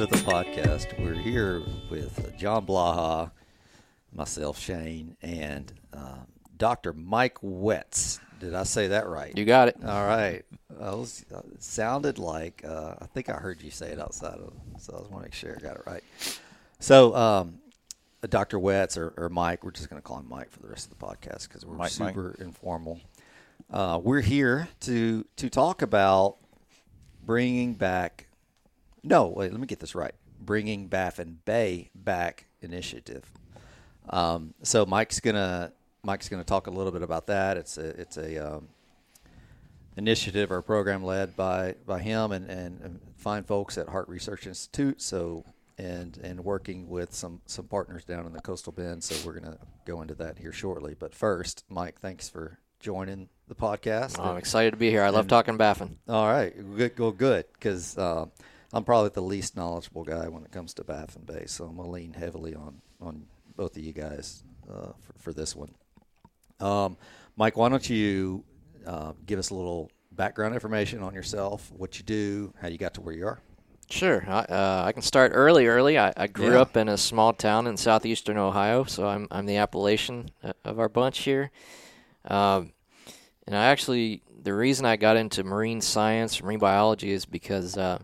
to the podcast. We're here with John Blaha, myself, Shane, and uh, Dr. Mike Wetz. Did I say that right? You got it. All right. I was, uh, it sounded like uh, I think I heard you say it outside of, so I just want to make sure I got it right. So, um, Dr. Wetz or, or Mike, we're just going to call him Mike for the rest of the podcast because we're Mike, Mike. super informal. Uh, we're here to to talk about bringing back. No, wait. Let me get this right. Bringing Baffin Bay back initiative. Um, so Mike's gonna Mike's gonna talk a little bit about that. It's a it's a um, initiative or program led by by him and, and, and fine folks at Harte Research Institute. So and and working with some some partners down in the coastal bend. So we're gonna go into that here shortly. But first, Mike, thanks for joining the podcast. I'm excited to be here. I love talking Baffin. All right, good, go good because uh, I'm probably the least knowledgeable guy when it comes to Baffin Bay, so I'm gonna lean heavily on on both of you guys uh, for, for this one. Um, Mike, why don't you uh, give us a little background information on yourself, what you do, how you got to where you are? Sure. I, uh, I can start early. Early. I, I grew Yeah. up in a small town in southeastern Ohio, so I'm I'm the Appalachian uh, of our bunch here. Um, and I actually the reason I got into marine science, marine biology, is because uh,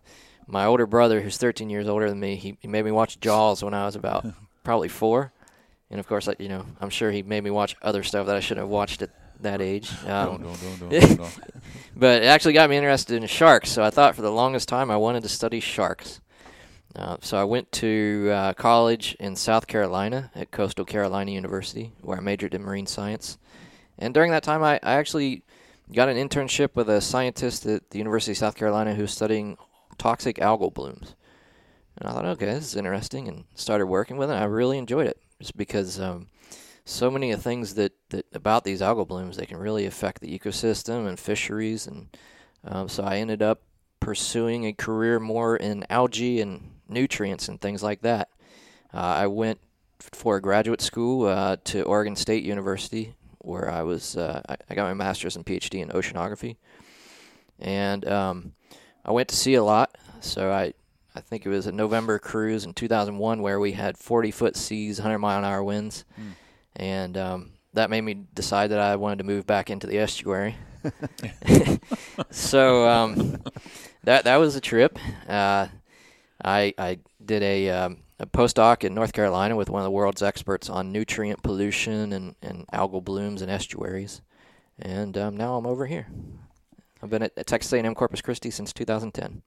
my older brother, who's 13 years older than me, he, he made me watch Jaws when I was about probably four, and of course, I, you know, I'm sure he made me watch other stuff that I shouldn't have watched at that age. Um, Don't, don't, don't, but it actually got me interested in sharks. So I thought for the longest time I wanted to study sharks. Uh, so I went to uh, college in South Carolina at Coastal Carolina University, where I majored in marine science. And during that time, I, I actually got an internship with a scientist at the University of South Carolina who was studying toxic algal blooms. And I thought, okay, this is interesting, and started working with it. I really enjoyed it, just because um, so many of the things that, that about these algal blooms they can really affect the ecosystem and fisheries and um, so I ended up pursuing a career more in algae and nutrients and things like that. Uh, I went for graduate school uh, to Oregon State University where I was uh, I, I got my master's and PhD in oceanography and um, I went to sea a lot so I I think it was a November cruise in 2001 where we had 40 foot seas 100 mile an hour winds and um, that made me decide that I wanted to move back into the estuary. so um, that that was a trip. Uh, I I did a, um, a postdoc in North Carolina with one of the world's experts on nutrient pollution and, and algal blooms and estuaries, and um, now I'm over here. I've been at, at Texas A&M Corpus Christi since 2010.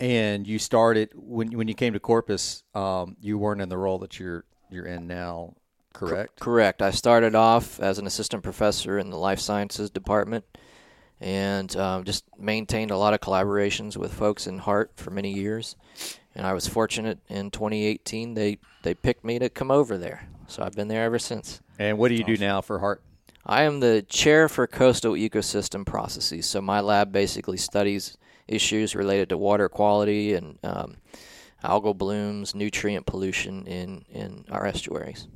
And you started when when you came to Corpus, um, you weren't in the role that you're you're in now, correct? Correct. I started off as an assistant professor in the life sciences department and um, just maintained a lot of collaborations with folks in Harte for many years. And I was fortunate in 2018 they, they picked me to come over there. So I've been there ever since. And what do you do now for Harte? I am the chair for coastal ecosystem processes. So my lab basically studies issues related to water quality and um, algal blooms, nutrient pollution in, in our estuaries.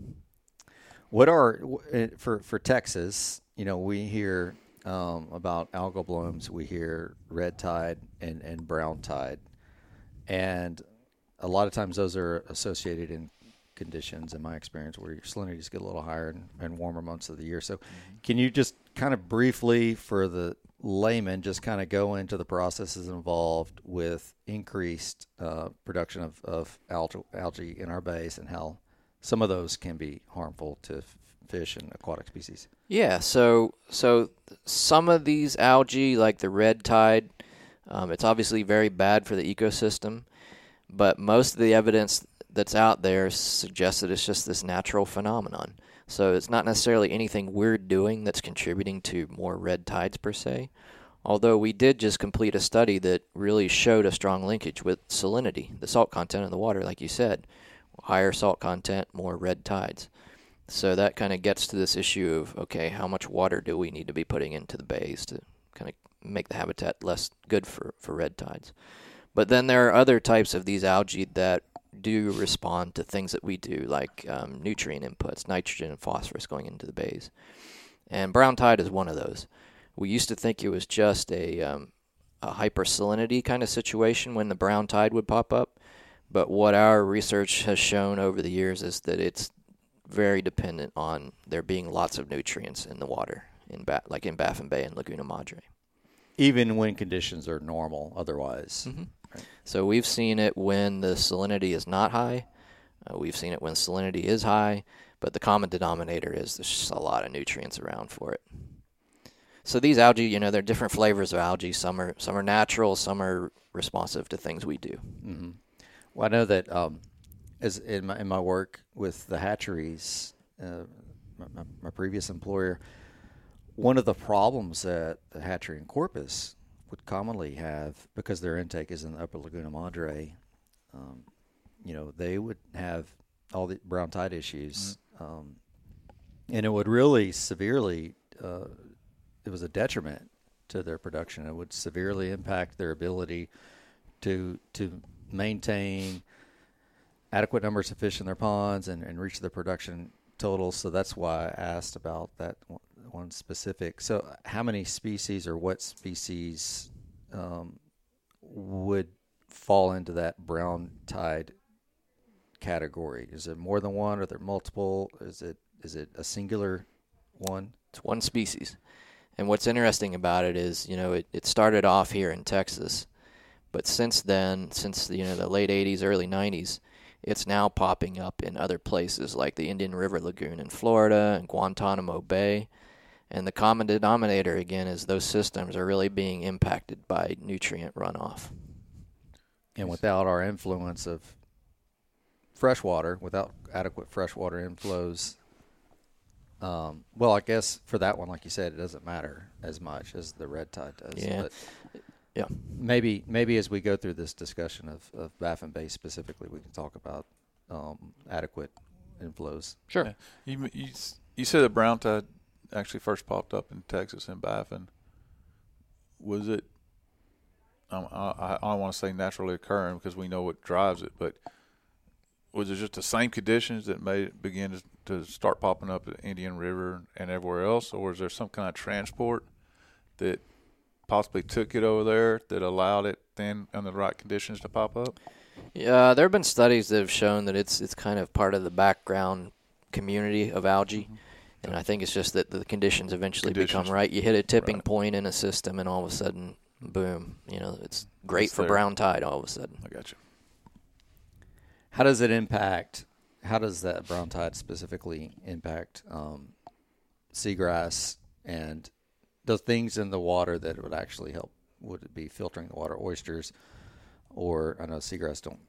What are uh, for for Texas? You know, we hear um, about algal blooms. We hear red tide and and brown tide, and a lot of times those are associated in conditions. In my experience, where your salinities get a little higher in, in warmer months of the year. So, can you just kind of briefly, for the layman, just kind of go into the processes involved with increased uh, production of, of algae, algae in our bays and how some of those can be harmful to f- fish and aquatic species. Yeah, so so some of these algae, like the red tide, um, it's obviously very bad for the ecosystem. But most of the evidence that's out there suggests that it's just this natural phenomenon. So it's not necessarily anything we're doing that's contributing to more red tides per se. Although we did just complete a study that really showed a strong linkage with salinity, the salt content in the water, like you said. Higher salt content, more red tides. So that kind of gets to this issue of okay, how much water do we need to be putting into the bays to kind of make the habitat less good for, for red tides? But then there are other types of these algae that do respond to things that we do, like um, nutrient inputs, nitrogen and phosphorus going into the bays. And brown tide is one of those. We used to think it was just a um, a hypersalinity kind of situation when the brown tide would pop up. But what our research has shown over the years is that it's very dependent on there being lots of nutrients in the water, in ba- like in Baffin Bay and Laguna Madre. Even when conditions are normal, otherwise. Mm-hmm. So we've seen it when the salinity is not high. Uh, we've seen it when salinity is high, but the common denominator is there's just a lot of nutrients around for it. So these algae, you know, they're different flavors of algae. Some are some are natural, some are responsive to things we do. Mm-hmm. Well, I know that um, as in my in my work with the hatcheries, uh, my, my, my previous employer, one of the problems that the hatchery in Corpus would commonly have because their intake is in the Upper Laguna Madre. Um, you know, they would have all the brown tide issues, mm-hmm. um, and it would really severely. Uh, it was a detriment to their production. It would severely impact their ability to to maintain adequate numbers of fish in their ponds and, and reach their production totals. So that's why I asked about that one specific. So, how many species or what species um, would fall into that brown tide category? Is it more than one? Are there multiple? Is it is it a singular one? It's one species. And what's interesting about it is, you know, it, it started off here in Texas, but since then, since you know the late '80s, early '90s, it's now popping up in other places like the Indian River Lagoon in Florida and Guantanamo Bay. And the common denominator again is those systems are really being impacted by nutrient runoff. And without our influence of freshwater, without adequate freshwater inflows, um, well, I guess for that one, like you said, it doesn't matter as much as the red tide does. Yeah. But yeah. Maybe maybe as we go through this discussion of, of Baffin Bay specifically, we can talk about um, adequate inflows. Sure. Yeah. You, you you said the brown tide actually first popped up in Texas in Baffin. Was it? Um, I, I don't want to say naturally occurring because we know what drives it, but was it just the same conditions that made it begin to, to start popping up at Indian River and everywhere else, or is there some kind of transport that possibly took it over there that allowed it then under the right conditions to pop up? Yeah, there have been studies that have shown that it's it's kind of part of the background community of algae. Mm-hmm. And I think it's just that the conditions eventually conditions. become right. You hit a tipping right. point in a system, and all of a sudden, boom! You know, it's great it's for there. brown tide. All of a sudden, I got you. How does it impact? How does that brown tide specifically impact um, seagrass and the things in the water that would actually help? Would it be filtering the water, oysters, or I know seagrass don't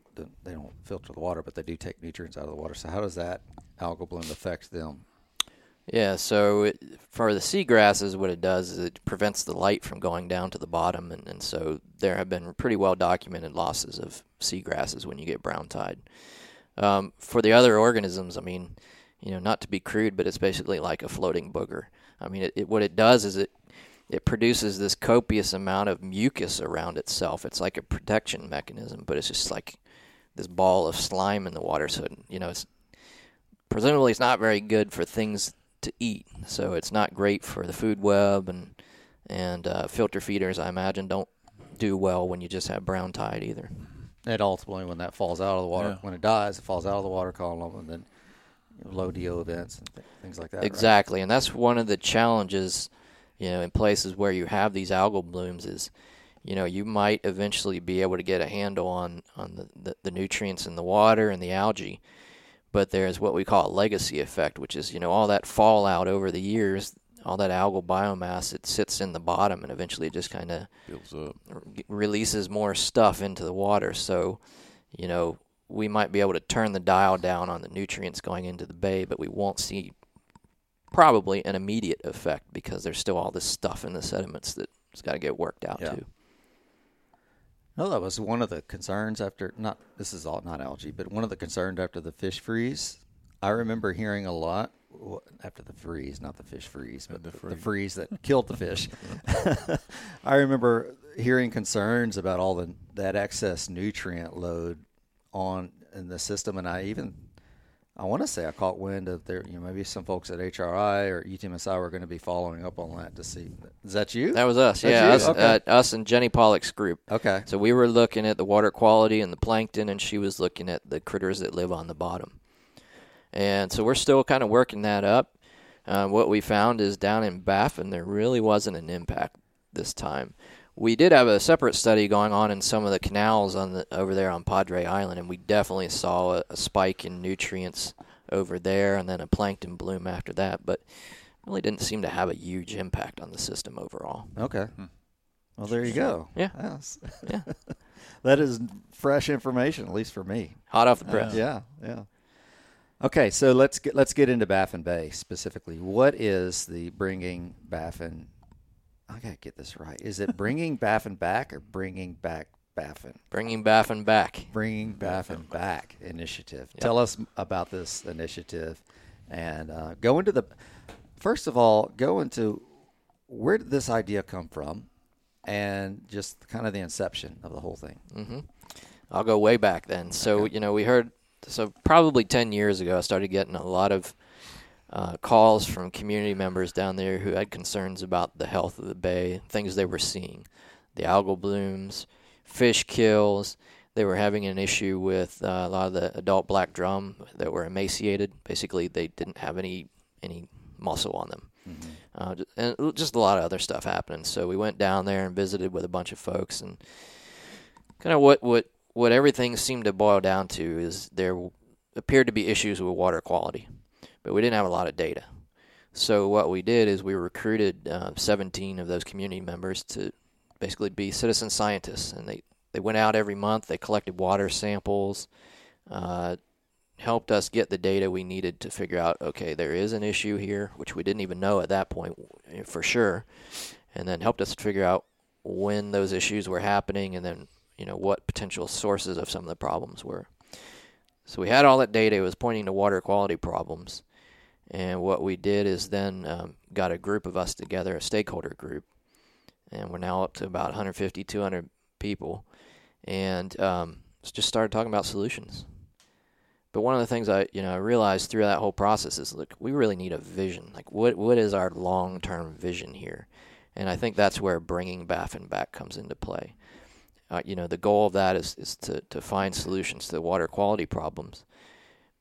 they don't filter the water, but they do take nutrients out of the water. So how does that algal bloom affect them? Yeah, so it, for the seagrasses, what it does is it prevents the light from going down to the bottom, and, and so there have been pretty well documented losses of seagrasses when you get brown tide. Um, for the other organisms, I mean, you know, not to be crude, but it's basically like a floating booger. I mean, it, it, what it does is it it produces this copious amount of mucus around itself. It's like a protection mechanism, but it's just like this ball of slime in the water. So you know, it's presumably it's not very good for things to eat. So it's not great for the food web and and uh, filter feeders. I imagine don't do well when you just have brown tide either. And ultimately, when that falls out of the water, yeah. when it dies, it falls out of the water column, and then you know, low DO events and th- things like that. Exactly, right? and that's one of the challenges, you know, in places where you have these algal blooms is, you know, you might eventually be able to get a handle on on the, the, the nutrients in the water and the algae, but there's what we call a legacy effect, which is you know all that fallout over the years, all that algal biomass, it sits in the bottom and eventually it just kind of builds up, releases more stuff into the water. So, you know, we might be able to turn the dial down on the nutrients going into the bay, but we won't see probably an immediate effect because there's still all this stuff in the sediments that's got to get worked out yeah. too. No, that was one of the concerns after not this is all not algae, but one of the concerns after the fish freeze. I remember hearing a lot after the freeze, not the fish freeze, but the, freeze. the freeze that killed the fish. I remember hearing concerns about all the that excess nutrient load on in the system, and I even I want to say I caught wind of there. You know, maybe some folks at HRI or UTMSI were going to be following up on that to see. Is that you? That was us. That's yeah, us, Okay. uh, us and Jenny Pollack's group. okay. So we were looking at the water quality and the plankton, and she was looking at the critters that live on the bottom. And so we're still kind of working that up. Uh, what we found is down in Baffin, there really wasn't an impact this time. We did have a separate study going on in some of the canals on the over there on Padre Island, and we definitely saw a, a spike in nutrients over there, and then a plankton bloom after that. But really didn't seem to have a huge impact on the system overall. Okay. Hmm. Well, there you go. Yeah. Yes. Yeah. that is fresh information, at least for me. Hot off the press. Yeah, yeah. Okay, so let's get let's get into Baffin Bay specifically. What is the bringing Baffin? I gotta get this right. Is it bringing Baffin back or bringing back Baffin? Bringing Baffin back. Bringing Baffin back initiative. Tell us about this initiative, and uh, go into the. First of all, go into where did this idea come from, and just kind of the inception of the whole thing. hmm I'll go way back then. So you know, we heard so probably ten years ago, I started getting a lot of uh, calls from community members down there who had concerns about the health of the bay, things they were seeing, the algal blooms, fish kills. They were having an issue with uh, a lot of the adult black drum that were emaciated. Basically, they didn't have any any muscle on them. Uh, and just a lot of other stuff happening. So we went down there and visited with a bunch of folks, and kind of what what what everything seemed to boil down to is there appeared to be issues with water quality, but we didn't have a lot of data. So what we did is we recruited uh, 17 of those community members to basically be citizen scientists, and they they went out every month. They collected water samples. Uh, helped us get the data we needed to figure out okay there is an issue here which we didn't even know at that point eh, for sure and then helped us figure out when those issues were happening and then you know what potential sources of some of the problems were so we had all that data it was pointing to water quality problems and what we did is then um, got a group of us together a stakeholder group and we're now up to about 150 200 people and um, just started talking about solutions but one of the things I, you know, I realized through that whole process is, look, we really need a vision. Like, what what is our long term vision here? And I think that's where bringing Baffin back comes into play. Uh, you know, the goal of that is is to to find solutions to the water quality problems.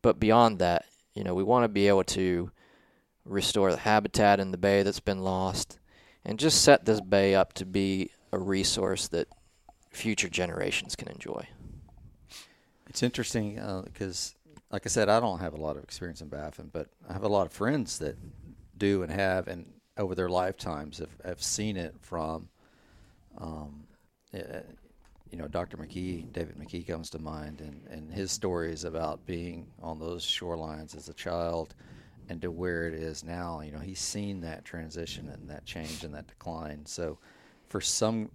But beyond that, you know, we want to be able to restore the habitat in the bay that's been lost, and just set this bay up to be a resource that future generations can enjoy. It's interesting because, like I said, I don't have a lot of experience in Baffin, but I have a lot of friends that do and have, and over their lifetimes have, have seen it from, um, uh, you know, Dr. McKee, David McKee comes to mind, and, and his stories about being on those shorelines as a child and to where it is now. You know, he's seen that transition and that change and that decline. So for some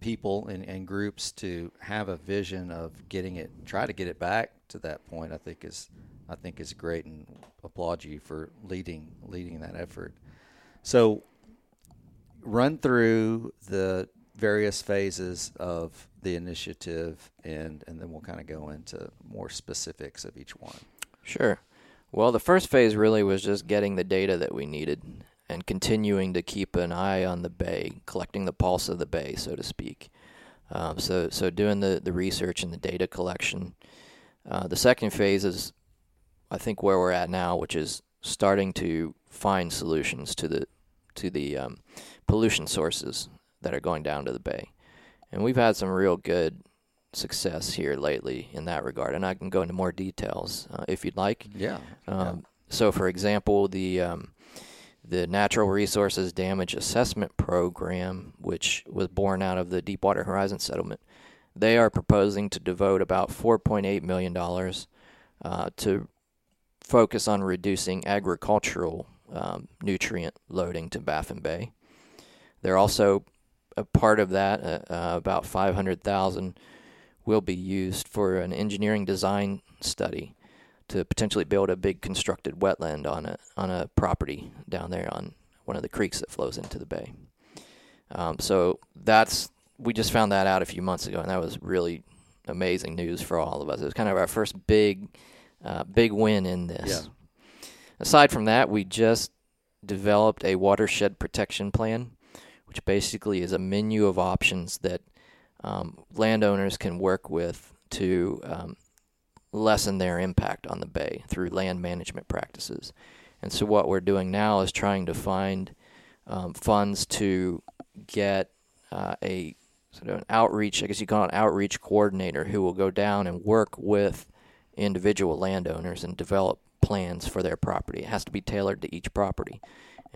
people and, and groups to have a vision of getting it, try to get it back to that point, I think is, I think is great, and applaud you for leading leading that effort. So, run through the various phases of the initiative, and and then we'll kind of go into more specifics of each one. Sure. Well, the first phase really was just getting the data that we needed and continuing to keep an eye on the bay, collecting the pulse of the bay, so to speak. Um, so, so doing the, the research and the data collection. Uh, the second phase is, I think, where we're at now, which is starting to find solutions to the to the um, pollution sources that are going down to the bay, and we've had some real good success here lately in that regard. And I can go into more details uh, if you'd like. Yeah. Um, So, for example, the um, the Natural Resources Damage Assessment Program, which was born out of the Deepwater Horizon settlement, they are proposing to devote about 4.8 million dollars uh, to focus on reducing agricultural um, nutrient loading to Baffin Bay. They're also a part of that. Uh, uh, about 500,000 will be used for an engineering design study to potentially build a big constructed wetland on a on a property down there on one of the creeks that flows into the bay. Um, so that's we just found that out a few months ago, and that was really amazing news for all of us. It was kind of our first big uh, big win in this. Yeah. Aside from that, we just developed a watershed protection plan, which basically is a menu of options that um, landowners can work with to um, lessen their impact on the bay through land management practices. And so, what we're doing now is trying to find um, funds to get uh, a sort of an outreach, I guess you call it an outreach coordinator, who will go down and work with individual landowners and develop plans for their property. It has to be tailored to each property,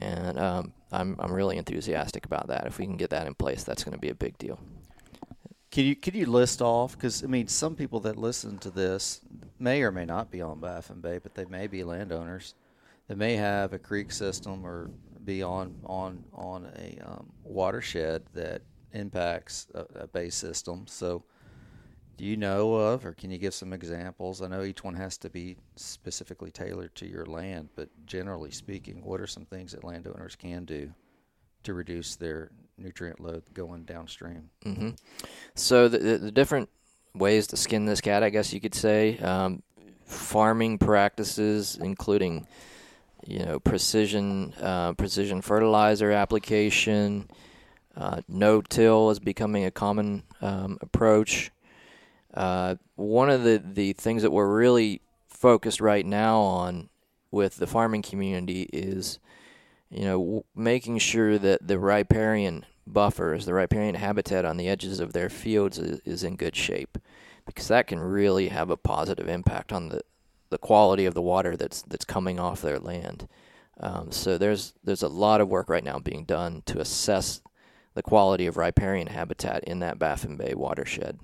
and um, I'm I'm really enthusiastic about that. If we can get that in place, that's going to be a big deal. Can you can you list off? Because I mean, some people that listen to this may or may not be on Baffin Bay, but they may be landowners. They may have a creek system or be on on on a um, watershed that impacts a, a bay system. So, do you know of, or can you give some examples? I know each one has to be specifically tailored to your land, but generally speaking, what are some things that landowners can do to reduce their nutrient load going downstream? hmm So the, the, the different ways to skin this cat, I guess you could say, um, farming practices, including you know precision uh, precision fertilizer application. Uh, no-till is becoming a common um, approach. Uh, one of the, the things that we're really focused right now on with the farming community is, you know, w- making sure that the riparian buffers, the riparian habitat on the edges of their fields is, is in good shape, because that can really have a positive impact on the, the quality of the water that's that's coming off their land. Um, so there's there's a lot of work right now being done to assess the quality of riparian habitat in that Baffin Bay watershed.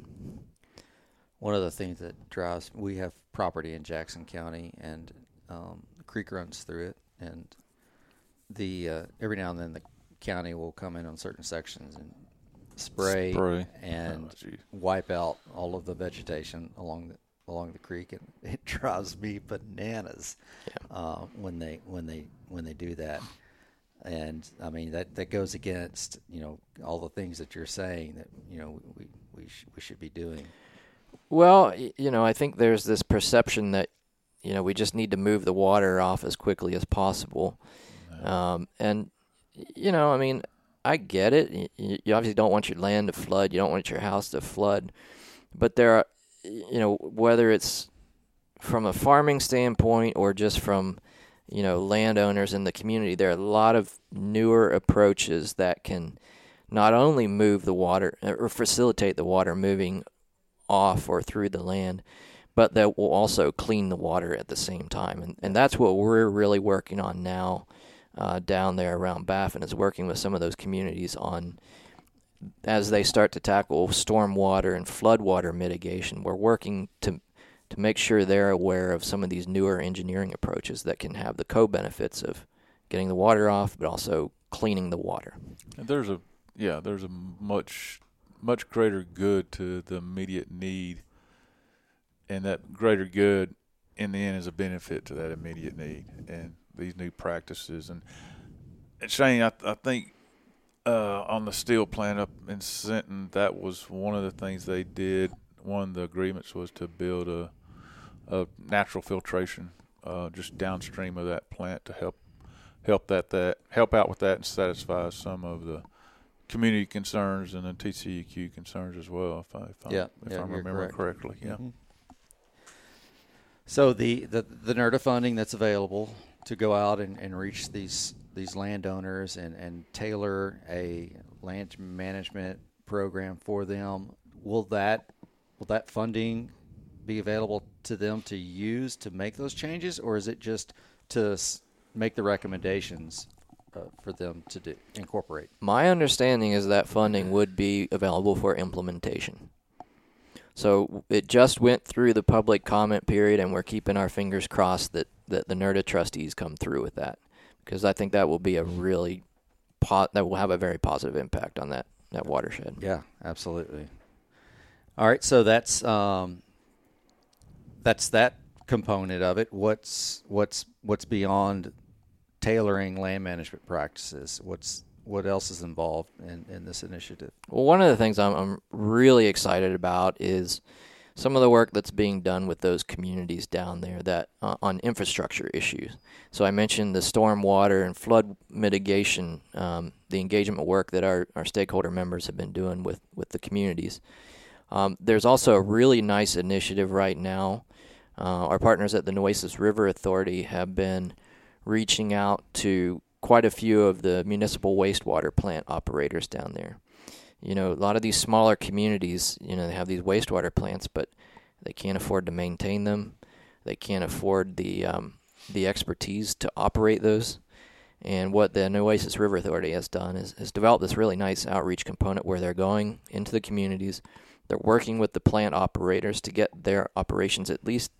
One of the things that drives we have property in Jackson County, and um, the creek runs through it, and the uh, every now and then the county will come in on certain sections and spray, Spray. and Oh, wipe out all of the vegetation along the along the creek, and it drives me bananas uh, when they when they when they do that. And I mean that that goes against you know all the things that you're saying that you know we we, sh- we should be doing. Well, you know, I think there's this perception that you know we just need to move the water off as quickly as possible, um, and you know, I mean, I get it. Y- y- You obviously don't want your land to flood. You don't want your house to flood, but there are, you know, whether it's from a farming standpoint or just from you know landowners in the community, there are a lot of newer approaches that can not only move the water or facilitate the water moving off or through the land, but that will also clean the water at the same time. And, and that's what we're really working on now uh, down there around Baffin is working with some of those communities on as they start to tackle stormwater and floodwater mitigation. We're working to to make sure they're aware of some of these newer engineering approaches that can have the co-benefits of getting the water off, but also cleaning the water. There's a yeah, there's a much much greater good to the immediate need, and that greater good in the end is a benefit to that immediate need and these new practices. And, and Shane, I, I think uh, on the steel plant up in Sinton, that was one of the things they did. One of the agreements was to build a, a natural filtration uh, just downstream of that plant to help help that that help out with that and satisfy some of the community concerns and the TCEQ concerns as well. If I if, Yeah, I, if yeah, I'm you're remembering correct. correctly, yeah. Mhm. So the, the the NRDA funding that's available to go out and, and reach these these landowners and, and tailor a land management program for them, will that will that funding be available to them to use to make those changes, or is it just to make the recommendations uh, for them to do incorporate? My understanding is that funding would be available for implementation. So it just went through the public comment period, and we're keeping our fingers crossed that, that the NRDA trustees come through with that, because I think that will be a really po- that will have a very positive impact on that that watershed. Yeah, absolutely. All right, so that's um, that's that component of it. What's what's what's beyond tailoring land management practices? What's what else is involved in, in this initiative? Well, one of the things I'm, I'm really excited about is some of the work that's being done with those communities down there that uh, on infrastructure issues. So I mentioned the stormwater and flood mitigation, um, the engagement work that our, our stakeholder members have been doing with, with the communities. Um, there's also a really nice initiative right now. Uh, our partners at the Nueces River Authority have been reaching out to quite a few of the municipal wastewater plant operators down there. You know, a lot of these smaller communities, you know, they have these wastewater plants, but they can't afford to maintain them. They can't afford the um, the expertise to operate those. And what the Nueces River Authority has done is, has developed this really nice outreach component where they're going into the communities. They're working with the plant operators to get their operations at least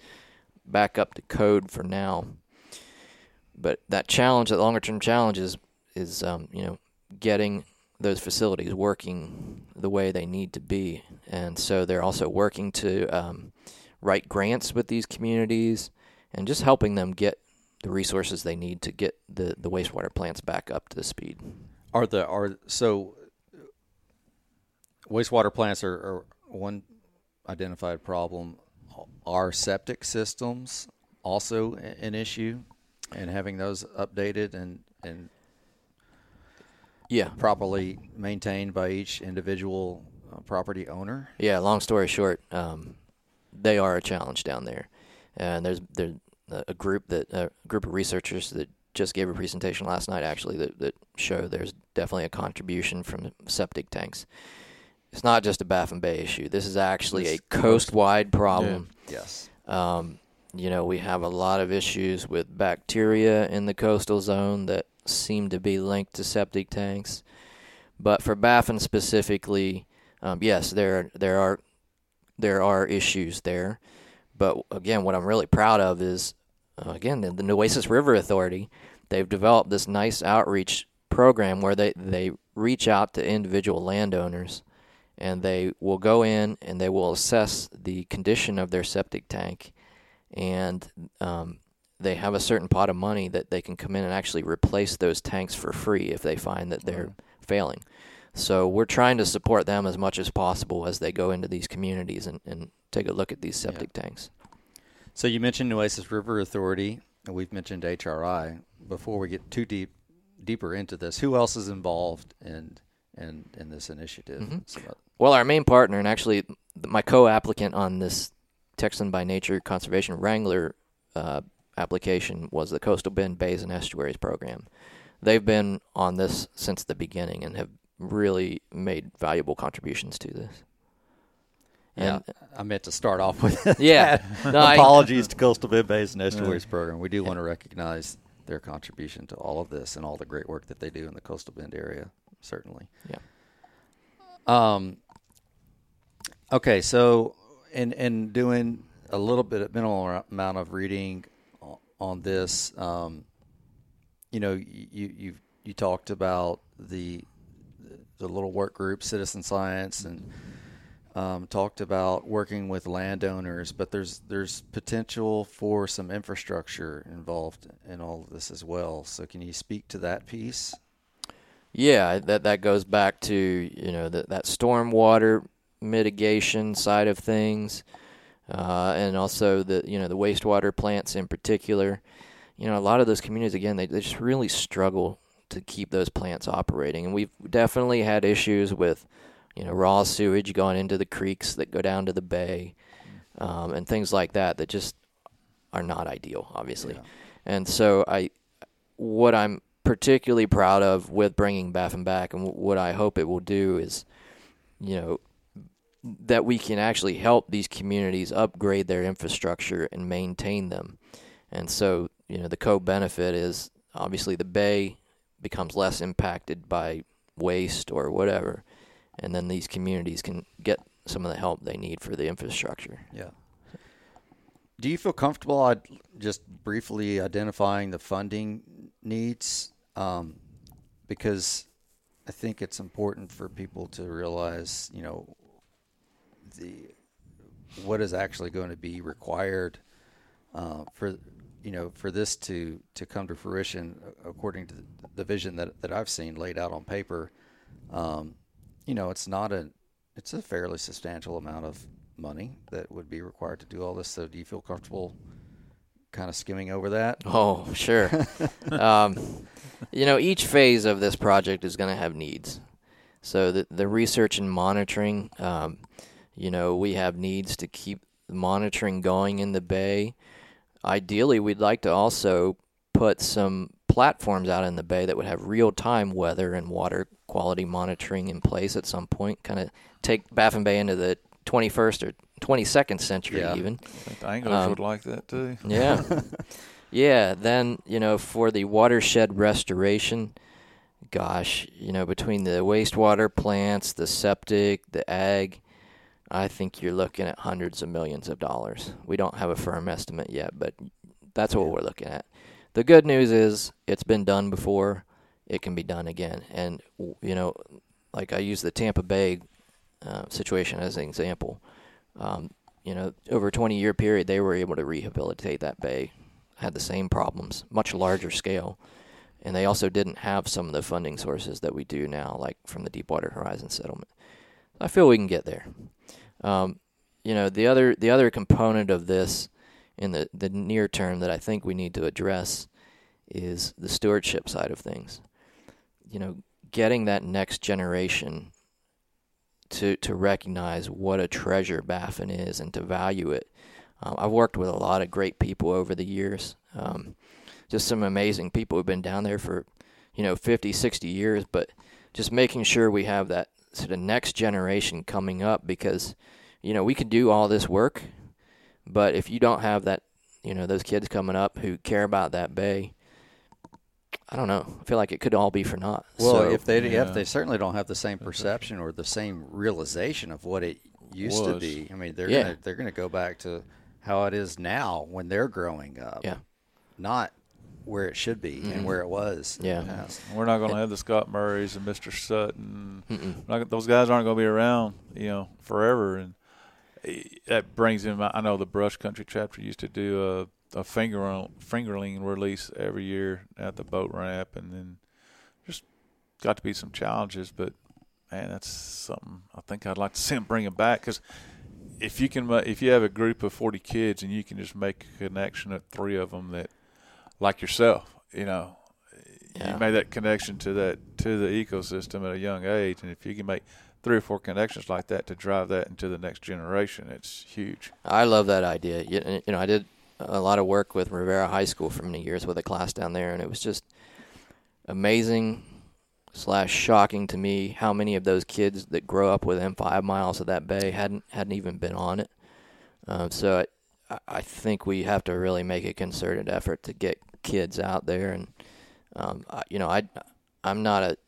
back up to code for now. But that challenge, that longer term challenge, is is um, you know getting those facilities working the way they need to be, and so they're also working to um, write grants with these communities and just helping them get the resources they need to get the, the wastewater plants back up to speed. Are the are so wastewater plants are, are one identified problem. Are septic systems also an issue, and having those updated and and Yeah, properly maintained by each individual uh, property owner? yeah. Long story short, um, they are a challenge down there, and there's there's a group that a group of researchers that just gave a presentation last night actually that that show there's definitely a contribution from septic tanks. It's not just a Baffin Bay issue. This is actually a It's coast-wide problem. Yes. Um, you know, we have a lot of issues with bacteria in the coastal zone that seem to be linked to septic tanks. But for Baffin specifically, um, yes, there there are there are issues there. But again, what I'm really proud of is uh, again the, the Nueces River Authority. They've developed this nice outreach program where they they reach out to individual landowners and they will go in and they will assess the condition of their septic tank and um, they have a certain pot of money that they can come in and actually replace those tanks for free if they find that they're failing. So we're trying to support them as much as possible as they go into these communities and, and take a look at these septic tanks. So you mentioned Nueces River Authority, and we've mentioned HRI. Before we get too deep deeper into this, who else is involved in in, in this initiative? Mhm. Some Well, our main partner and actually my co-applicant on this Texan by Nature Conservation Wrangler uh, application was the Coastal Bend Bays and Estuaries program. They've been on this since the beginning and have really made valuable contributions to this. Yeah, I meant to start off with Yeah. No, I- Apologies to Coastal Bend Bays and Estuaries Program. We do want to recognize their contribution to all of this and all the great work that they do in the Coastal Bend area. Certainly. Yeah. Um. Okay, so in in doing a little bit of minimal amount of reading on this, um, you know, you you you talked about the the little work group, citizen science, and um, talked about working with landowners, but there's there's potential for some infrastructure involved in all of this as well. So, can you speak to that piece? Yeah, that that goes back to you know that that stormwater mitigation side of things, uh, and also the you know the wastewater plants in particular. You know, a lot of those communities again, they, they just really struggle to keep those plants operating, and we've definitely had issues with you know raw sewage going into the creeks that go down to the bay, um, and things like that that just are not ideal, obviously. Yeah. And so I, what I'm particularly proud of with bringing Baffin back, and what I hope it will do is, you know, that we can actually help these communities upgrade their infrastructure and maintain them. And so, you know, the co-benefit is obviously the bay becomes less impacted by waste or whatever, and then these communities can get some of the help they need for the infrastructure. Yeah. Do you feel comfortable just briefly identifying the funding needs? Um, because I think it's important for people to realize, you know, the what is actually going to be required uh, for you know for this to to come to fruition uh, according to the vision that that I've seen laid out on paper. Um, you know, it's not a it's a fairly substantial amount of money that would be required to do all this. So, do you feel comfortable kind of skimming over that? Oh, sure. um, you know, each phase of this project is going to have needs. So the the research and monitoring, um, you know, we have needs to keep monitoring going in the bay. Ideally, we'd like to also put some platforms out in the bay that would have real time weather and water quality monitoring in place at some point. Kind of take Baffin Bay into the 21st or 22nd century, Yeah. even. I think the anglers Um, would like that too. Yeah. yeah. Then, you know, for the watershed restoration, gosh, you know, between the wastewater plants, the septic, the ag, I think you're looking at hundreds of millions of dollars. We don't have a firm estimate yet, but that's what we're looking at. The good news is it's been done before, it can be done again. And, you know, like I use the Tampa Bay uh, situation as an example. Um, you know, over a 20 year period, they were able to rehabilitate that bay, had the same problems, much larger scale. And they also didn't have some of the funding sources that we do now, like from the Deepwater Horizon settlement. I feel we can get there. Um, you know, the other the other component of this in the, the near term that I think we need to address is the stewardship side of things. You know, getting that next generation to to recognize what a treasure Baffin is and to value it. Um, I've worked with a lot of great people over the years. Um, just some amazing people who've been down there for, you know, 50, 60 years, but just making sure we have that sort the next generation coming up because, you know, we could do all this work, but if you don't have that, you know, those kids coming up who care about that bay, I don't know. I feel like it could all be for naught. Well, So- if they yeah. if they certainly don't have the same perception or the same realization of what it used to be. I mean, they're Yeah. gonna they're gonna go back to how it is now when they're growing up. Yeah. Not where it should be and where it was. Yeah. In the past. We're not going to have the Scott Murrays and Mr. Sutton. Not, those guys aren't going to be around, you know, forever. And eh, that brings in. my- I know the Brush Country chapter used to do a, a finger fingerling release every year at the boat ramp, and then just got to be some challenges. But man, that's something I think I'd like to see them bring it back because if you can, if you have a group of forty kids and you can just make a connection at three of them that, like yourself, you know, Yeah. you made that connection to that to the ecosystem at a young age, and if you can make three or four connections like that to drive that into the next generation, it's huge. I love that idea. You, you know, I did a lot of work with Riviera High School for many years with a class down there, and it was just amazing slash shocking to me how many of those kids that grow up within five miles of that bay hadn't hadn't even been on it. Um, so I think we have to really make a concerted effort to get kids out there, and um, I, you know, I I'm not a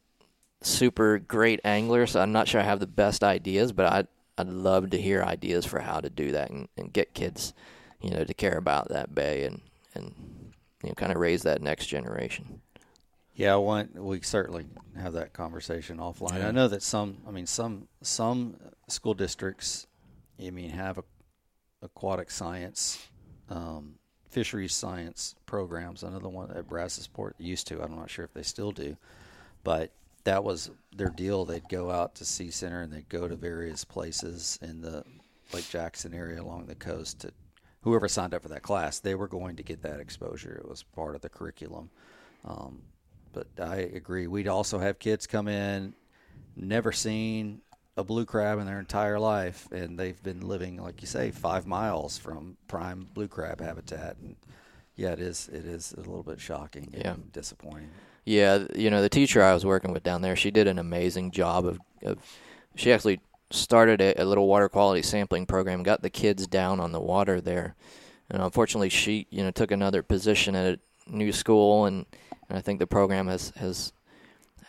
super great angler, so I'm not sure I have the best ideas, but I'd I'd love to hear ideas for how to do that and, and get kids, you know, to care about that bay and and you know kind of raise that next generation. Yeah, I want we certainly have that conversation offline. I know that some, I mean, some some school districts, I mean, have a, aquatic science, um, fisheries science programs. Another one at Brazosport used to. I'm not sure if they still do, but that was their deal. They'd go out to Sea Center and they'd go to various places in the Lake Jackson area along the coast to whoever signed up for that class, they were going to get that exposure. It was part of the curriculum. Um, but I agree. We'd also have kids come in, never seen a blue crab in their entire life, and they've been living, like you say, five miles from prime blue crab habitat. And yeah, it is. It is a little bit shocking Yeah. and disappointing. Yeah, you know, the teacher I was working with down there, she did an amazing job of, of she actually started a, a little water quality sampling program, got the kids down on the water there. And unfortunately, she, you know, took another position at a new school and, and I think the program has has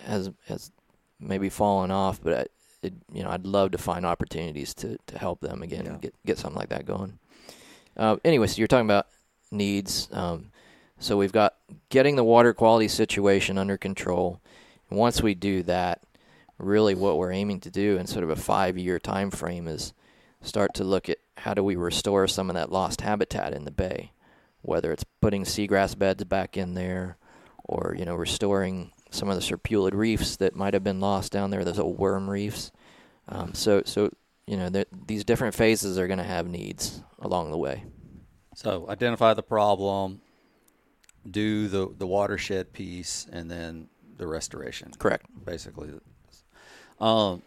has has maybe fallen off, but I, it, you know, I'd love to find opportunities to, to help them again Yeah. and get get something like that going. Uh, anyway, so you're talking about needs. Um, so we've got getting the water quality situation under control. And once we do that, really what we're aiming to do in sort of a five-year time frame is start to look at how do we restore some of that lost habitat in the bay, whether it's putting seagrass beds back in there, or you know restoring some of the serpulid reefs that might have been lost down there, those old worm reefs. Um, so so you know, these different phases are going to have needs along the way. So identify the problem, do the the watershed piece, and then the restoration. Correct. Basically, um,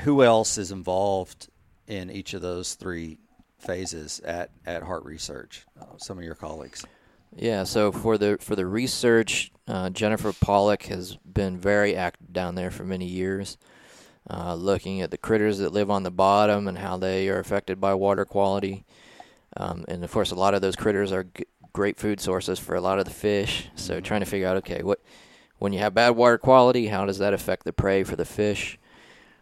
who else is involved in each of those three phases at at Harte Research? Uh, some of your colleagues. Yeah, so for the for the research, uh, Jennifer Pollack has been very active down there for many years, uh, looking at the critters that live on the bottom and how they are affected by water quality. Um, and of course, a lot of those critters are g- great food sources for a lot of the fish. So trying to figure out, okay, what when you have bad water quality, how does that affect the prey for the fish?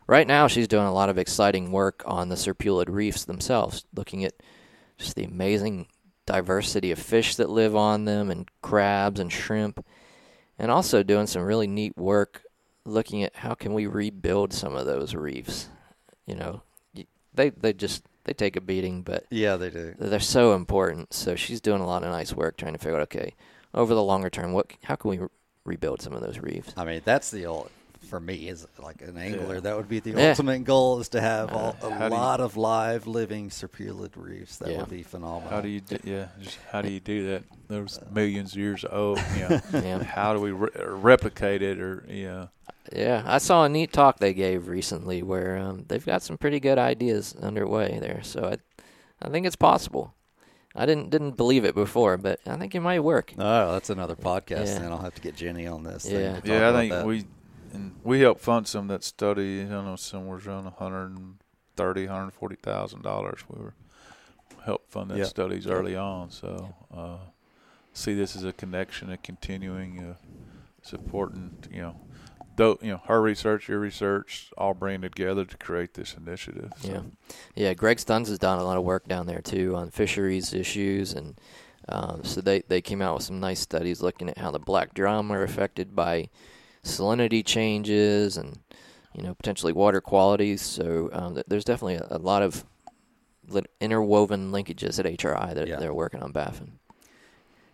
Right now, she's doing a lot of exciting work on the serpulid reefs themselves, looking at just the amazing diversity of fish that live on them and crabs and shrimp and also doing some really neat work looking at how can we rebuild some of those reefs you know they they just they take a beating but Yeah, they do. they're so important so she's doing a lot of nice work trying to figure out okay over the longer term what how can we re- rebuild some of those reefs I mean, that's the old. For me, as like an angler, Yeah. that would be the Yeah. ultimate goal: is to have all, a How do you- lot of live, living serpulid reefs. That Yeah. would be phenomenal. How do you do, yeah? Just how do you do that? There's millions of years old. You know, Yeah. how do we re- replicate it or you know? yeah i saw a neat talk they gave recently where um, they've got some pretty good ideas underway there so i i think it's possible i didn't didn't believe it before but i think it might work Oh, that's another podcast. Yeah. Then I'll have to get Jenny on this. Yeah. to Yeah, I think that. we and we helped fund some of that study. I don't know somewhere around 130, 140,000 dollars. We were helped fund that Yep. studies early on. So uh, see this as a connection, a continuing, uh, supporting. You know, though you know her research, your research, all bringing together to create this initiative. So. Yeah, yeah. Greg Stunz has done a lot of work down there too on fisheries issues, and um, so they they came out with some nice studies looking at how the black drum are affected by salinity changes and you know potentially water qualities. So um, there's definitely a, a lot of lit- interwoven linkages at HRI that Yeah. they're working on Baffin.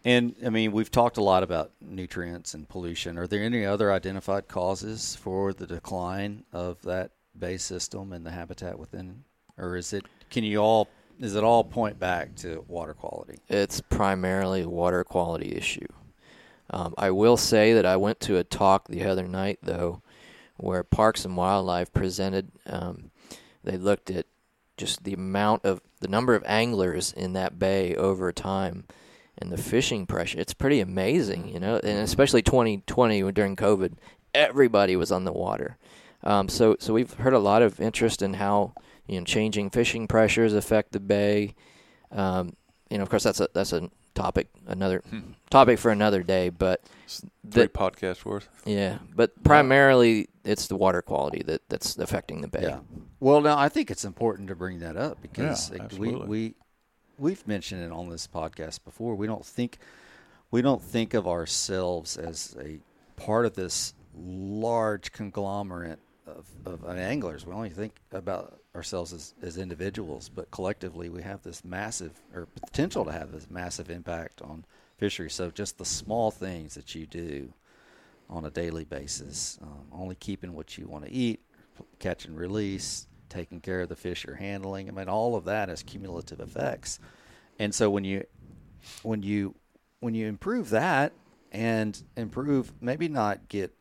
And I mean, we've talked a lot about nutrients and pollution. Are there any other identified causes for the decline of that bay system and the habitat within, or is it? Can you all? Is it all point back to water quality? It's primarily a water quality issue. Um, I will say that I went to a talk the other night, though, where Parks and Wildlife presented. Um, they looked at just the amount of the number of anglers in that bay over time and the fishing pressure. It's pretty amazing, you know, and especially 2020 during COVID, everybody was on the water. Um, so, so we've heard a lot of interest in how you know changing fishing pressures affect the bay. Um, you know, of course, that's a that's a topic another hmm. topic for another day. But Three the, podcasts worth. yeah, but primarily it's the water quality that that's affecting the bay. Yeah. Well, now I think it's important to bring that up because Yeah, like, we we we've mentioned it on this podcast before. We don't think we don't think of ourselves as a part of this large conglomerate of, of anglers. We only think about ourselves as, as individuals, but collectively we have this massive or potential to have this massive impact on fisheries. So just the small things that you do on a daily basis, um, only keeping what you want to eat, catch and release, taking care of the fish you're handling. I mean, all of that has cumulative effects. And so when you when you when you improve that and improve, maybe not get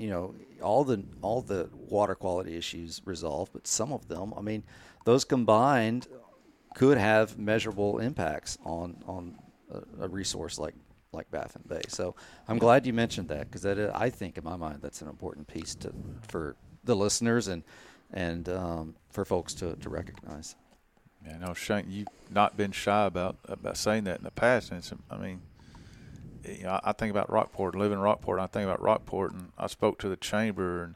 you know all the all the water quality issues resolved, but some of them. I mean, those combined could have measurable impacts on on a, a resource like like Baffin Bay. So I'm glad you mentioned that because that is, I think in my mind that's an important piece to for the listeners and and um, for folks to, to recognize. Yeah, no, Shane, you've not been shy about about saying that in the past. And I mean, you know, I think about Rockport, live in Rockport. And I think about Rockport, and I spoke to the chamber, and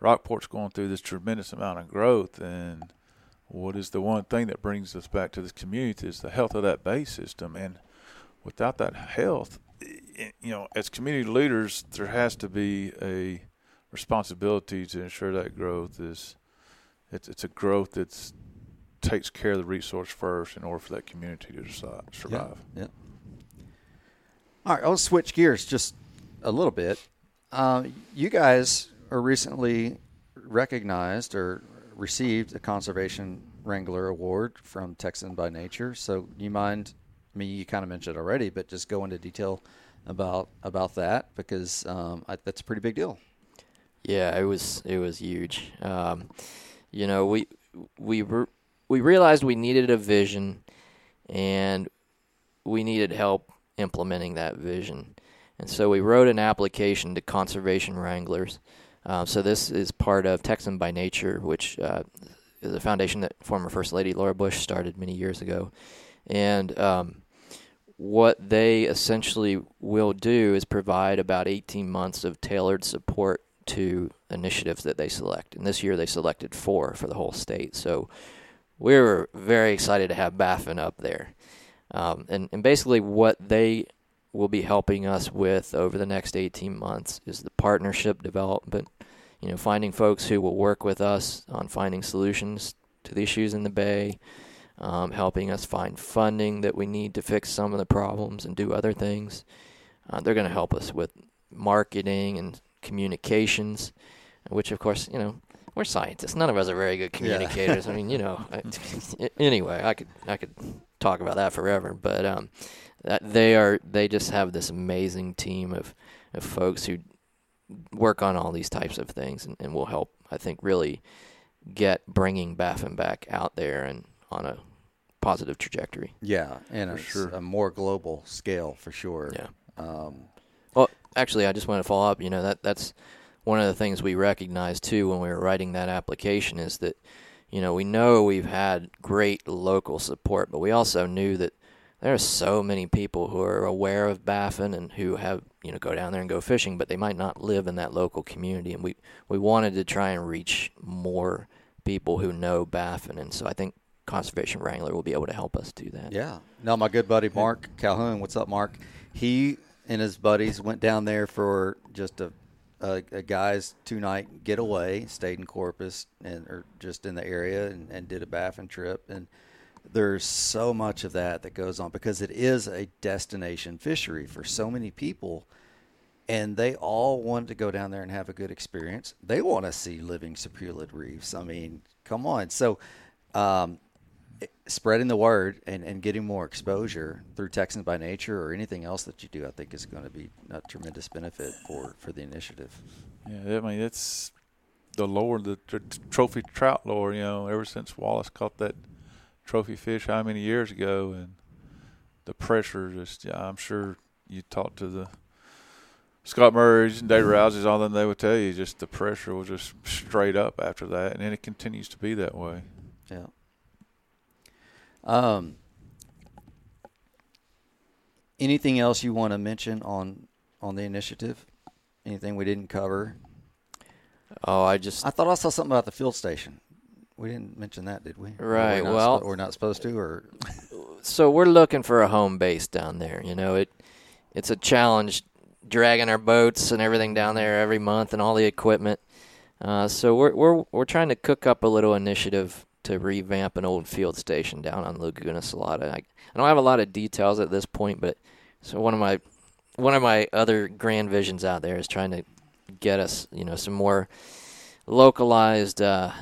Rockport's going through this tremendous amount of growth. And what is the one thing that brings us back to this community is the health of that bay system. And without that health, you know, as community leaders, there has to be a responsibility to ensure that growth is it's it's a growth that's takes care of the resource first in order for that community to survive. Yeah. All right, I'll switch gears just a little bit. Uh, you guys are recently recognized or received a Conservation Wrangler Award from Texan by Nature. So, you mind? I mean, you kind of mentioned it already, but just go into detail about about that because um, I, that's a pretty big deal. Yeah, it was it was huge. Um, you know, we we we realized we needed a vision, and we needed help implementing that vision, and so we wrote an application to Conservation Wranglers. Uh, so this is part of Texan by Nature, which uh, is a foundation that former First Lady Laura Bush started many years ago, and um, what they essentially will do is provide about 18 months of tailored support to initiatives that they select. And this year they selected four for the whole state. So we were very excited to have Baffin up there. Um, and, and basically, what they will be helping us with over the next 18 months is the partnership development, you know, finding folks who will work with us on finding solutions to the issues in the Bay, um, helping us find funding that we need to fix some of the problems and do other things. Uh, they're going to help us with marketing and communications, which, of course, you know, we're scientists. None of us are very good communicators. Yeah. I mean, you know, I, anyway, I could I could talk about that forever, but um, that they are they just have this amazing team of of folks who work on all these types of things and, and will help. I think really get bringing Baffin back out there and on a positive trajectory. Yeah, and a, sure. a, more global scale for sure. Yeah. Um, well, actually, I just want to follow up. You know that that's one of the things we recognized too when we were writing that application is that you know we know we've had great local support, but we also knew that there are so many people who are aware of Baffin and who have you know go down there and go fishing, but they might not live in that local community, and we we wanted to try and reach more people who know Baffin, and so I think Conservation Wrangler will be able to help us do that. Yeah. Now, my good buddy Mark Calhoun, what's up, Mark? He and his buddies went down there for just a, a, a guy's two night getaway, stayed in Corpus and or just in the area, and, and did a Baffin trip. And there's so much of that that goes on because it is a destination fishery for so many people and they all want to go down there and have a good experience. They want to see living serpulid reefs. I mean, come on. So, um, spreading the word and, and getting more exposure through Texans by Nature or anything else that you do, I think is going to be a tremendous benefit for, for the initiative. Yeah, I mean it's the lower the tr- trophy trout lure. You know, ever since Wallace caught that trophy fish how many years ago, and the pressure just yeah, I'm sure you talked to the Scott Murray's and Dave Rouse's, all them they would tell you just the pressure was just straight up after that, and then it continues to be that way. Yeah. Um, anything else you want to mention on on the initiative? Anything we didn't cover? Oh, I just I thought I saw something about the field station. We didn't mention that, did we? Right. We're well, spo- we're not supposed to, or so we're looking for a home base down there. You know, it it's a challenge dragging our boats and everything down there every month and all the equipment. Uh, so we're we're we're trying to cook up a little initiative to revamp an old field station down on Laguna Salada. I, I don't have a lot of details at this point, but so one of my one of my other grand visions out there is trying to get us, you know, some more localized uh,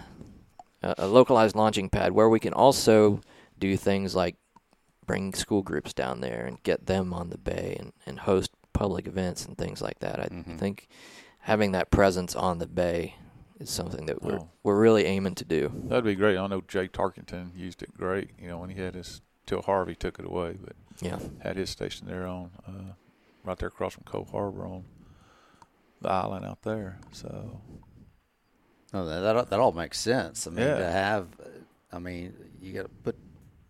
a localized launching pad where we can also do things like bring school groups down there and get them on the bay and, and host public events and things like that. I mm-hmm. think having that presence on the bay is something that we're oh. we're really aiming to do. That'd be great. I know Jay Tarkington used it great. You know when he had his till Harvey took it away, but yeah, had his station there on uh, right there across from Cove Harbor on the island out there. So. Oh, that that all makes sense. I mean, yeah. to have, I mean, you got to put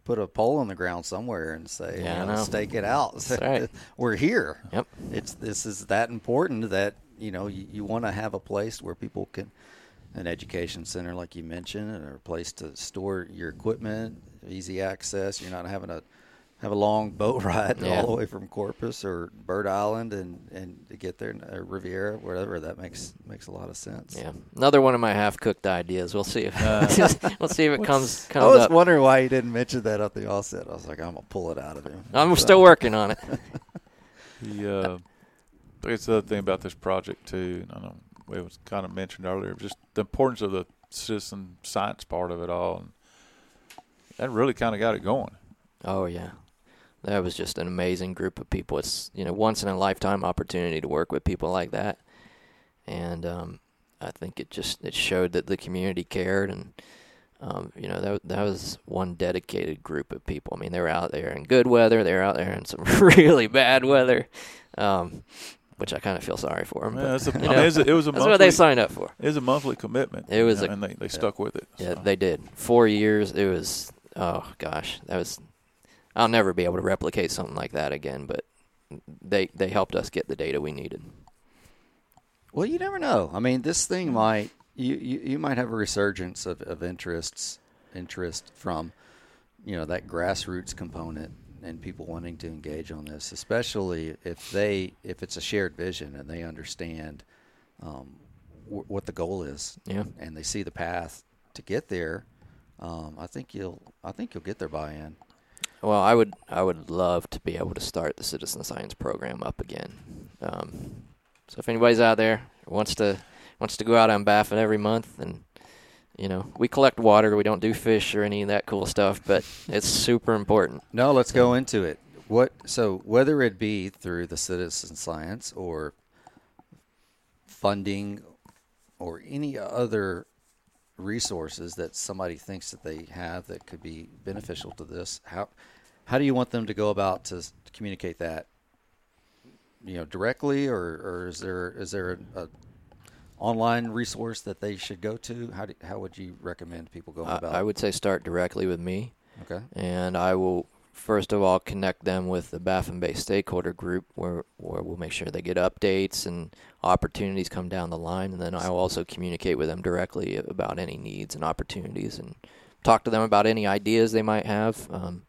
put a pole on the ground somewhere and say, yeah, you know, stake it out. Right. We're here. Yep. It's this is that important that you know you, you want to have a place where people can an education center like you mentioned and a place to store your equipment easy access you're not having to have a long boat ride yeah. all the way from Corpus or Bird Island and, and to get there, uh, Riviera, whatever. That makes makes a lot of sense. Yeah, another one of my half cooked ideas. We'll see if uh, we'll see if it comes comes. I was up. wondering why he didn't mention that at the offset. I was like, I'm gonna pull it out of him. I'm so. still working on it. the uh, I guess the other thing about this project too, I know it was kind of mentioned earlier, just the importance of the citizen science part of it all, and that really kind of got it going. Oh yeah, that was just an amazing group of people. It's you know once in a lifetime opportunity to work with people like that, and um, I think it just it showed that the community cared, and um, you know that that was one dedicated group of people. I mean, they were out there in good weather, they were out there in some really bad weather. Um, which I kind of feel sorry for them. Yeah, but, a, you know, mean, it's a, it was a that's monthly, what they signed up for. It was a monthly commitment. It was you know, a- and they, they stuck with it. Yeah, so. they did. Four years. It was. Oh gosh, that was. I'll never be able to replicate something like that again. But they they helped us get the data we needed. Well, you never know. I mean, this thing hmm. might you, you, you might have a resurgence of, of interests interest from you know that grassroots component and people wanting to engage on this, especially if they if it's a shared vision and they understand um, wh- what the goal is Yeah. and they see the path to get there. Um, I think you'll I think you'll get their buy-in. Well, I would I would love to be able to start the citizen science program up again. Um, so if anybody's out there wants to wants to go out on Baffin every month and you know we collect water, we don't do fish or any of that cool stuff, but it's super important. No, let's go into it. What so whether it be through the citizen science or funding or any other resources that somebody thinks that they have that could be beneficial to this, how how do you want them to go about to, to communicate that? You know, directly, or, or is there is there a, a online resource that they should go to? How do, how would you recommend people I, about? I would say start directly with me. Okay. and I will first of all connect them with the Baffin Bay stakeholder group, where where we'll make sure they get updates and opportunities come down the line, and then I will also communicate with them directly about any needs and opportunities, and talk to them about any ideas they might have. Um,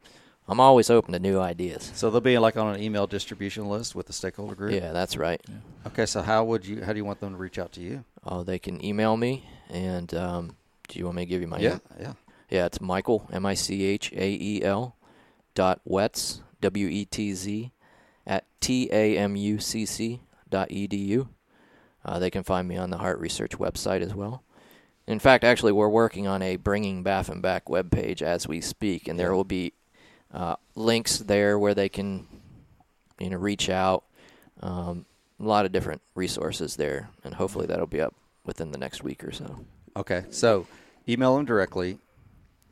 I'm always open to new ideas. So they'll be like on an email distribution list with the stakeholder group. Yeah, that's right. Okay, so how would you? How do you want them to reach out to you? Oh, they can email me, and um, do you want me to give you my yeah, em- yeah. Yeah, it's Michael M I C H A E L dot Wetz W E T Z at T A M U C C dot edu. Uh, they can find me on the Harte Research website as well. In fact, actually, we're working on a Bringing Baffin Back webpage as we speak, and there will be uh, links there where they can, you know, reach out. Um, a lot of different resources there, and hopefully that'll be up within the next week or so. Okay, so email them directly.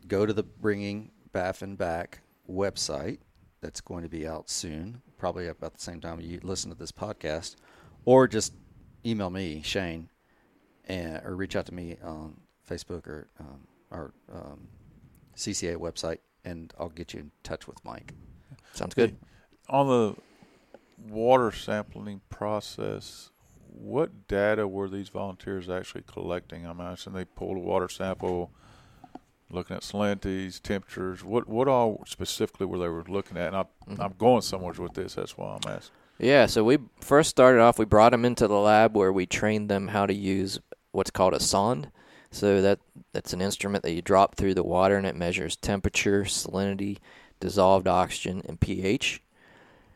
Go to the Bringing Baffin Back website. That's going to be out soon, probably about the same time you listen to this podcast, or just email me Shane, and or reach out to me on Facebook or um, our um, CCA website, and I'll get you in touch with Mike. Sounds good. On the water sampling process, what data were these volunteers actually collecting? I'm asking they pulled a water sample, looking at salinities, temperatures. What what all specifically were they were looking at? And I, Mhm. I'm going somewhere with this. That's why I'm asking. Yeah, so we first started off. We brought them into the lab where we trained them how to use what's called a sonde. So that that's an instrument that you drop through the water and it measures temperature, salinity, dissolved oxygen, and pH.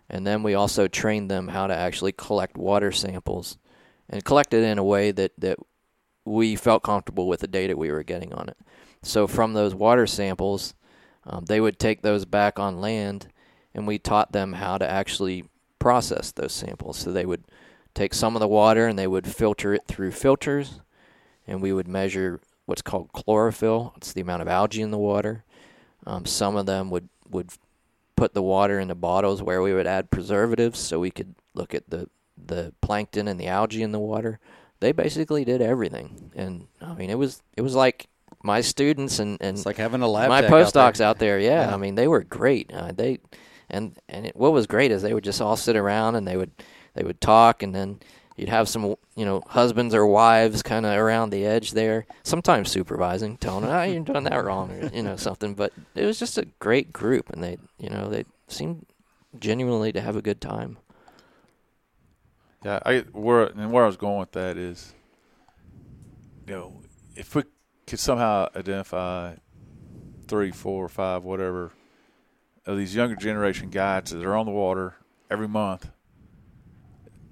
And then we also trained them how to actually collect water samples and collect it in a way that, that we felt comfortable with the data we were getting on it. So from those water samples, um, they would take those back on land, and we taught them how to actually process those samples. So they would take some of the water and they would filter it through filters, and we would measure what's called chlorophyll. It's the amount of algae in the water. Um, some of them would would put the water into bottles where we would add preservatives, so we could look at the the plankton and the algae in the water. They basically did everything, and I mean it was it was like my students and and It's like having a lab. my tech out postdocs out there, yeah, Yeah. I mean they were great. Uh, they and and it, what was great is they would just all sit around and they would they would talk, and then you'd have some you know husbands or wives kind of around the edge there, sometimes supervising, telling them, "Oh, ah, you're doing that wrong," or you know something. But it was just a great group, and they you know they seemed genuinely to have a good time. Yeah, I where and where I was going with that is, you know, if we could somehow identify three, four, five, whatever of these younger generation guides that are on the water every month,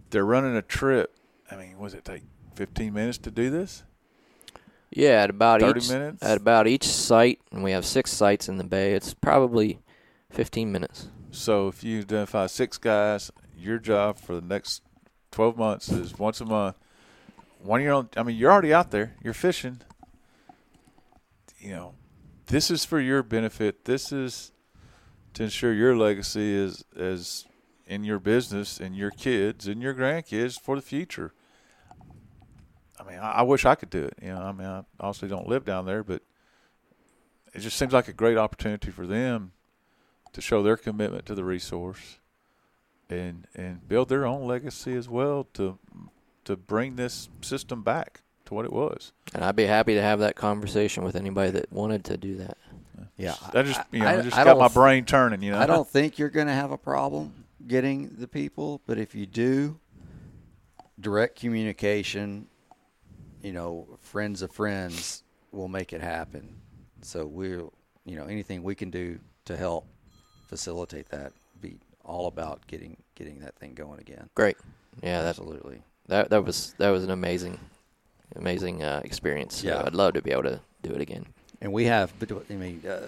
they're running a trip. I mean, was it take fifteen minutes to do this? Yeah, at about 30 each minutes? at about each site, and we have six sites in the bay. It's probably 15 minutes. So if you identify six guys, your job for the next 12 months is once a month. One year on, I mean, you're already out there. You're fishing. You know, this is for your benefit. This is to ensure your legacy is as in your business and your kids and your grandkids for the future. I mean, I, I wish I could do it. You know, I mean, I obviously don't live down there, but it just seems like a great opportunity for them to show their commitment to the resource and and build their own legacy as well to to bring this system back to what it was. And I'd be happy to have that conversation with anybody that wanted to do that. Yeah, That just you know I- just I got my brain turning. You know, I don't think you're going to have a problem getting the people, but if you do, direct communication, you know, friends of friends will make it happen. So we'll, you know, anything we can do to help facilitate that be all about getting getting that thing going again. Great. Yeah, that's Absolutely. that that was that was an amazing amazing uh, experience. So Yeah. I'd love to be able to do it again. And we have, but I mean, uh,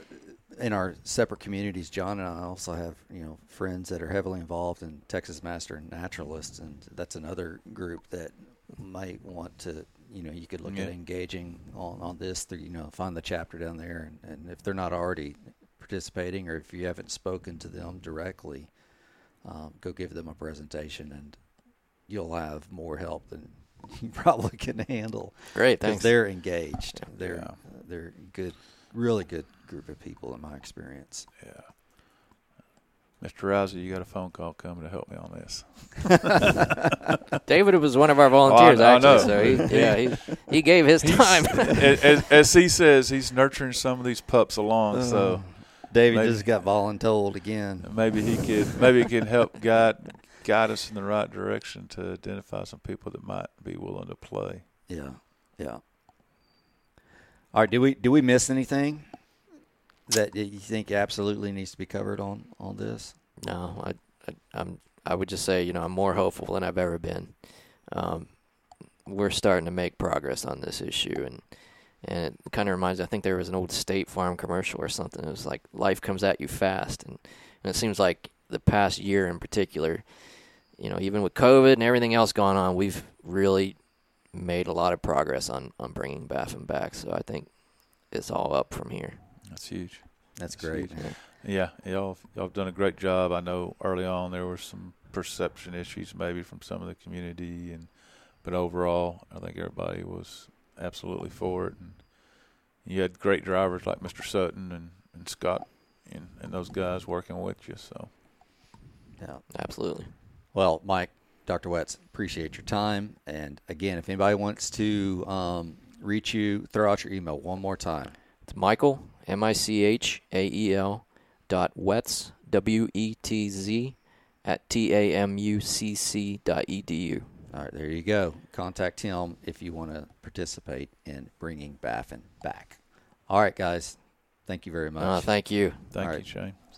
in our separate communities, John and I also have, you know, friends that are heavily involved in Texas Master Naturalists, and that's another group that might want to, you know, you could look at engaging on, on this through, you know, find the chapter down there, and, and if they're not already participating, or if you haven't spoken to them directly, um, go give them a presentation, and you'll have more help than you probably can handle. Great, thanks. they're engaged. They're Yeah. they're good, really good group of people in my experience. Yeah. Mr. Rousey, you got a phone call coming to help me on this. David was one of our volunteers Oh, I- I actually, know. so he, yeah, he he gave his time. as, as, as he says, he's nurturing some of these pups along. Uh-huh. So David Maybe. just got voluntold again. maybe he could maybe he can help guide guide us in the right direction to identify some people that might be willing to play. Yeah, yeah. All right, do we do we miss anything that you think absolutely needs to be covered on on this? No, I, I I'm I would just say you know I'm more hopeful than I've ever been. Um, we're starting to make progress on this issue, and and it kind of reminds. I think there was an old State Farm commercial or something. It was like life comes at you fast, and, and it seems like the past year in particular, you know, even with COVID and everything else going on, we've really made a lot of progress on on bringing Baffin back. So I think it's all up from here. That's huge. That's That's great. huge. Yeah, y'all y'all have done a great job. I know early on there were some perception issues maybe from some of the community, and but overall I think everybody was absolutely for it. And you had great drivers like Mr. Sutton and, and Scott and, and those guys working with you. So Yeah. Absolutely. Well, Mike, Dr. Wetz, appreciate your time. And again, if anybody wants to um, reach you, throw out your email one more time. It's Michael M I C H A E L dot Wetz W E T Z at T A M U C C dot E D U. All right, there you go. Contact him if you want to participate in bringing Baffin back. All right, guys. Thank you very much. Uh, thank you. thank All you, right. Shane. Thank you.